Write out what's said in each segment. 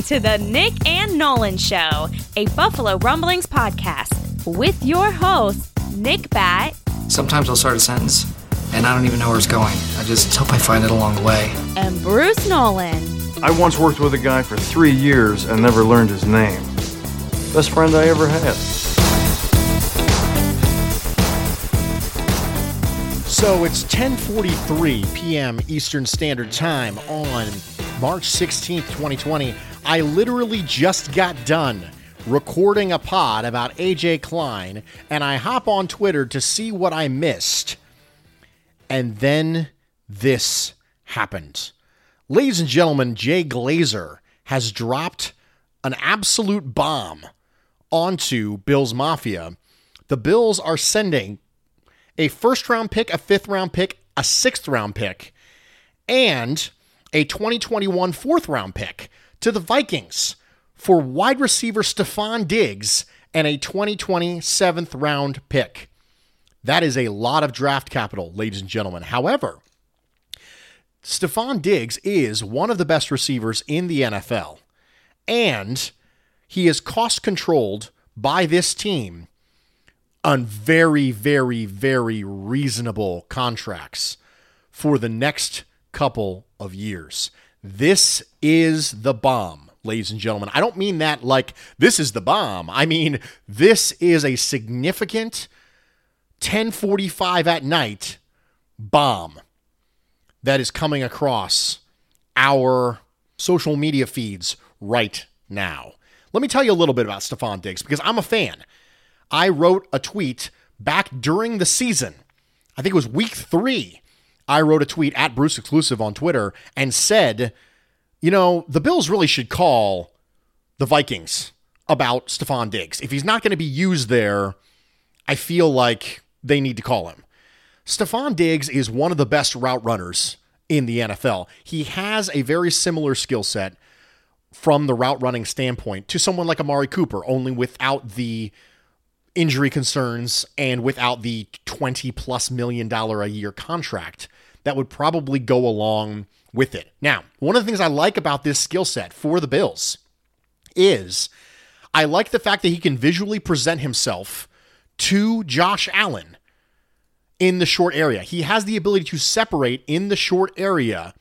to the Nick and Nolan Show, a Buffalo Rumblings podcast with your host, Nick Bat. Sometimes I'll start a sentence and I don't even know where it's going. I just hope I find it along the way. And Bruce Nolan. I once worked with a guy for three years and never learned his name. Best friend I ever had. So it's 10:43 p.m. Eastern Standard Time on March 16th, 2020. I literally just got done recording a pod about AJ Klein and I hop on Twitter to see what I missed. And then this happened. Ladies and gentlemen, Jay Glazer has dropped an absolute bomb onto Bills Mafia. The Bills are sending a first round pick, a fifth round pick, a sixth round pick, and a 2021 fourth round pick to the Vikings for wide receiver Stefon Diggs and a 2020 seventh round pick. That is a lot of draft capital, ladies and gentlemen. However, Stefon Diggs is one of the best receivers in the NFL, and he is cost controlled by this team on very, very, very reasonable contracts for the next couple of years. This is the bomb, ladies and gentlemen. I don't mean that like this is the bomb. I mean, this is a significant 1045 at night bomb that is coming across our social media feeds right now. Let me tell you a little bit about Stefon Diggs because I'm a fan. I wrote a tweet back during the season. I think it was week three. I wrote a tweet at Bruce Exclusive on Twitter and said, you know, the Bills really should call the Vikings about Stefon Diggs. If he's not going to be used there, I feel like they need to call him. Stefon Diggs is one of the best route runners in the NFL. He has a very similar skill set from the route running standpoint to someone like Amari Cooper, only without the injury concerns and without the 20 plus million dollar a year contract that would probably go along with it. Now, one of the things I like about this skill set for the Bills is I like the fact that he can visually present himself to Josh Allen in the short area. He has the ability to separate in the short area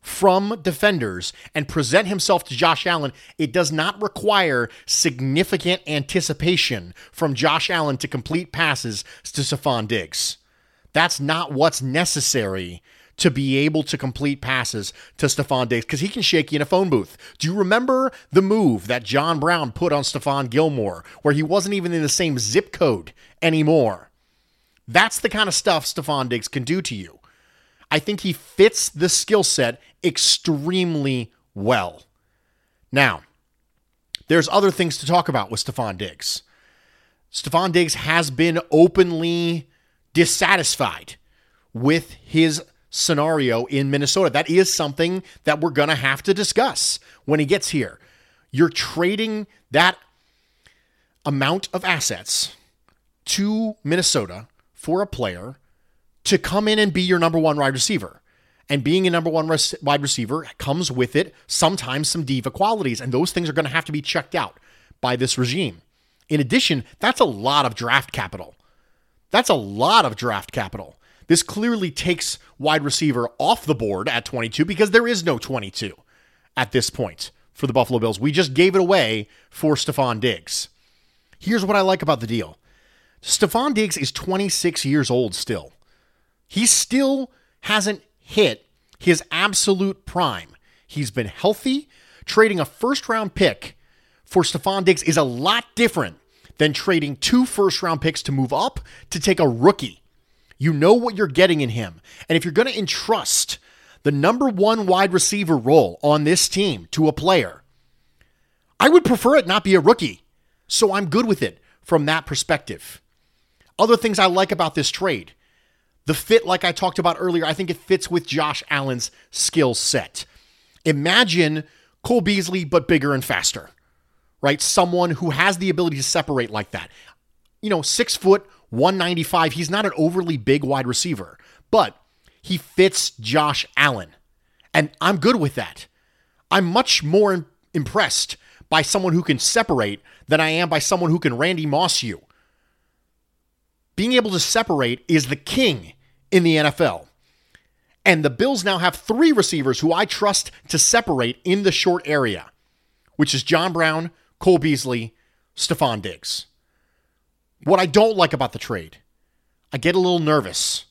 from defenders and present himself to Josh Allen. It does not require significant anticipation from Josh Allen to complete passes to Stefon Diggs. That's not what's necessary to be able to complete passes to Stefon Diggs because he can shake you in a phone booth. Do you remember the move that John Brown put on Stephon Gilmore where he wasn't even in the same zip code anymore? That's the kind of stuff Stefon Diggs can do to you. I think he fits the skill set extremely well. Now, there's other things to talk about with Stefon Diggs. Stefon Diggs has been openly dissatisfied with his scenario in Minnesota. That is something that we're going to have to discuss when he gets here. You're trading that amount of assets to Minnesota for a player to come in and be your number one wide receiver. And being a number one res- wide receiver comes with it sometimes some diva qualities, and those things are going to have to be checked out by this regime. In addition, that's a lot of draft capital. That's a lot of draft capital. This clearly takes wide receiver off the board at 22 because there is no 22 at this point for the Buffalo Bills. We just gave it away for Stefon Diggs. Here's what I like about the deal Stefon Diggs is 26 years old still. He still hasn't hit his absolute prime. He's been healthy. Trading a first round pick for Stefon Diggs is a lot different than trading two first round picks to move up to take a rookie. You know what you're getting in him. And if you're going to entrust the number one wide receiver role on this team to a player, I would prefer it not be a rookie. So I'm good with it from that perspective. Other things I like about this trade the fit, like I talked about earlier, I think it fits with Josh Allen's skill set. Imagine Cole Beasley, but bigger and faster, right? Someone who has the ability to separate like that. You know, six foot, 195. He's not an overly big wide receiver, but he fits Josh Allen. And I'm good with that. I'm much more impressed by someone who can separate than I am by someone who can Randy Moss you. Being able to separate is the king in the NFL. And the Bills now have three receivers who I trust to separate in the short area, which is John Brown, Cole Beasley, Stefon Diggs. What I don't like about the trade, I get a little nervous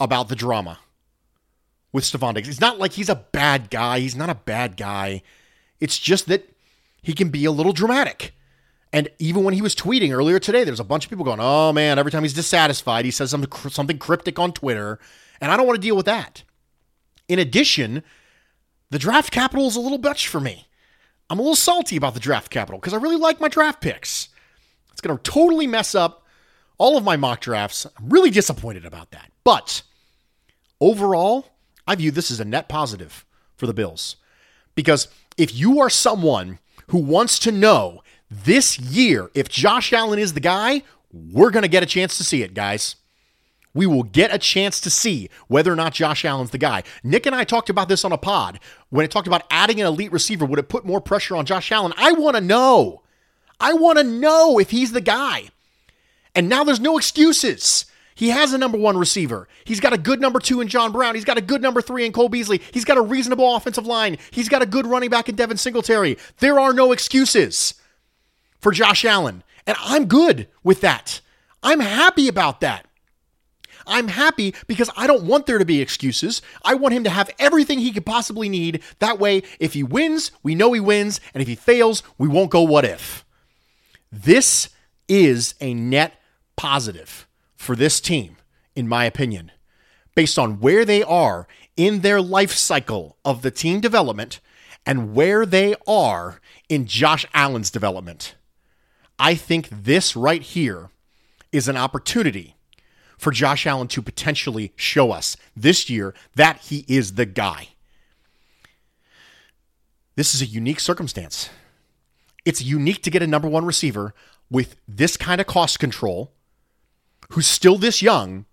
about the drama with Stefon Diggs. It's not like he's a bad guy. He's not a bad guy. It's just that he can be a little dramatic. And even when he was tweeting earlier today, there's a bunch of people going, "Oh man!" Every time he's dissatisfied, he says something something cryptic on Twitter, and I don't want to deal with that. In addition, the draft capital is a little much for me. I'm a little salty about the draft capital because I really like my draft picks. It's going to totally mess up all of my mock drafts. I'm really disappointed about that. But overall, I view this as a net positive for the Bills. Because if you are someone who wants to know this year if Josh Allen is the guy, we're going to get a chance to see it, guys. We will get a chance to see whether or not Josh Allen's the guy. Nick and I talked about this on a pod when it talked about adding an elite receiver. Would it put more pressure on Josh Allen? I want to know. I want to know if he's the guy. And now there's no excuses. He has a number one receiver. He's got a good number two in John Brown. He's got a good number three in Cole Beasley. He's got a reasonable offensive line. He's got a good running back in Devin Singletary. There are no excuses for Josh Allen. And I'm good with that. I'm happy about that. I'm happy because I don't want there to be excuses. I want him to have everything he could possibly need. That way, if he wins, we know he wins. And if he fails, we won't go what if. This is a net positive for this team, in my opinion, based on where they are in their life cycle of the team development and where they are in Josh Allen's development. I think this right here is an opportunity for Josh Allen to potentially show us this year that he is the guy. This is a unique circumstance. It's unique to get a number one receiver with this kind of cost control, who's still this young,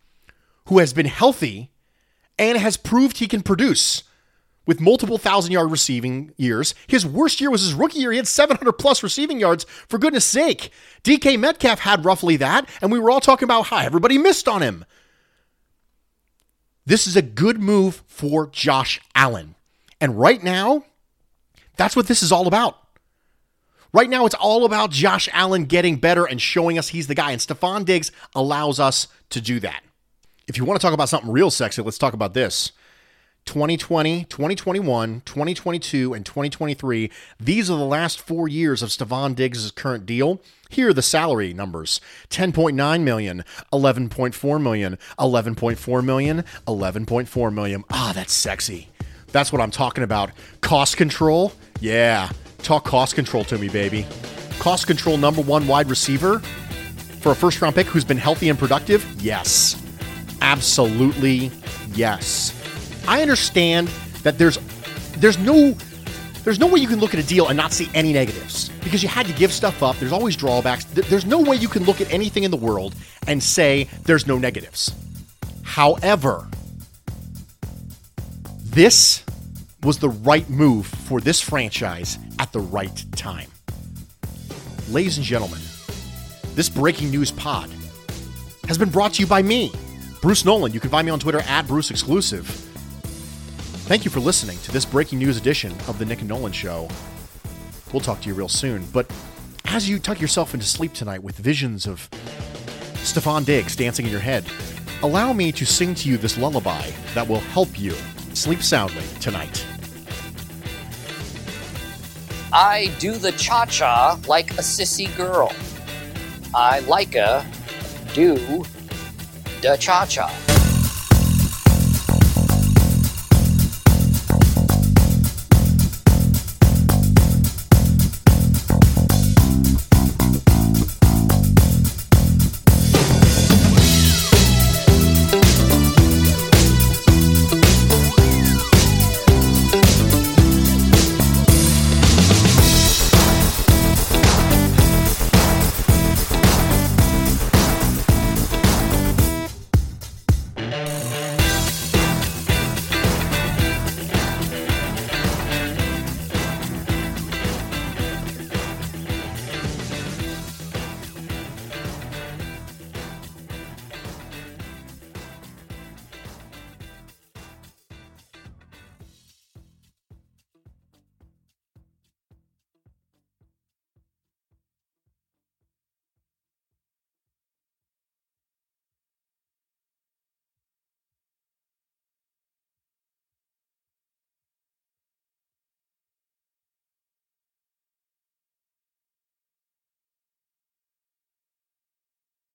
who has been healthy, and has proved he can produce with multiple thousand yard receiving years. His worst year was his rookie year. He had 700 plus receiving yards. For goodness sake, DK Metcalf had roughly that, and we were all talking about how everybody missed on him. This is a good move for Josh Allen. And right now, that's what this is all about. Right now, it's all about Josh Allen getting better and showing us he's the guy. And Stefon Diggs allows us to do that. If you want to talk about something real sexy, let's talk about this. 2020, 2021, 2022, and 2023. These are the last four years of Stefon Diggs' current deal. Here are the salary numbers 10.9 million, 11.4 million, 11.4 million, 11.4 million. Ah, that's sexy. That's what I'm talking about. Cost control? Yeah. Talk cost control to me, baby. Cost control number one wide receiver for a first round pick who's been healthy and productive? Yes. Absolutely yes. I understand that there's there's no there's no way you can look at a deal and not see any negatives because you had to give stuff up. There's always drawbacks. There's no way you can look at anything in the world and say there's no negatives. However, this was the right move for this franchise at the right time. Ladies and gentlemen, this breaking news pod has been brought to you by me, Bruce Nolan. You can find me on Twitter at Bruce Exclusive. Thank you for listening to this breaking news edition of the Nick and Nolan Show. We'll talk to you real soon. But as you tuck yourself into sleep tonight with visions of Stefon Diggs dancing in your head, allow me to sing to you this lullaby that will help you sleep soundly tonight. I do the cha cha like a sissy girl. I like a do the cha cha.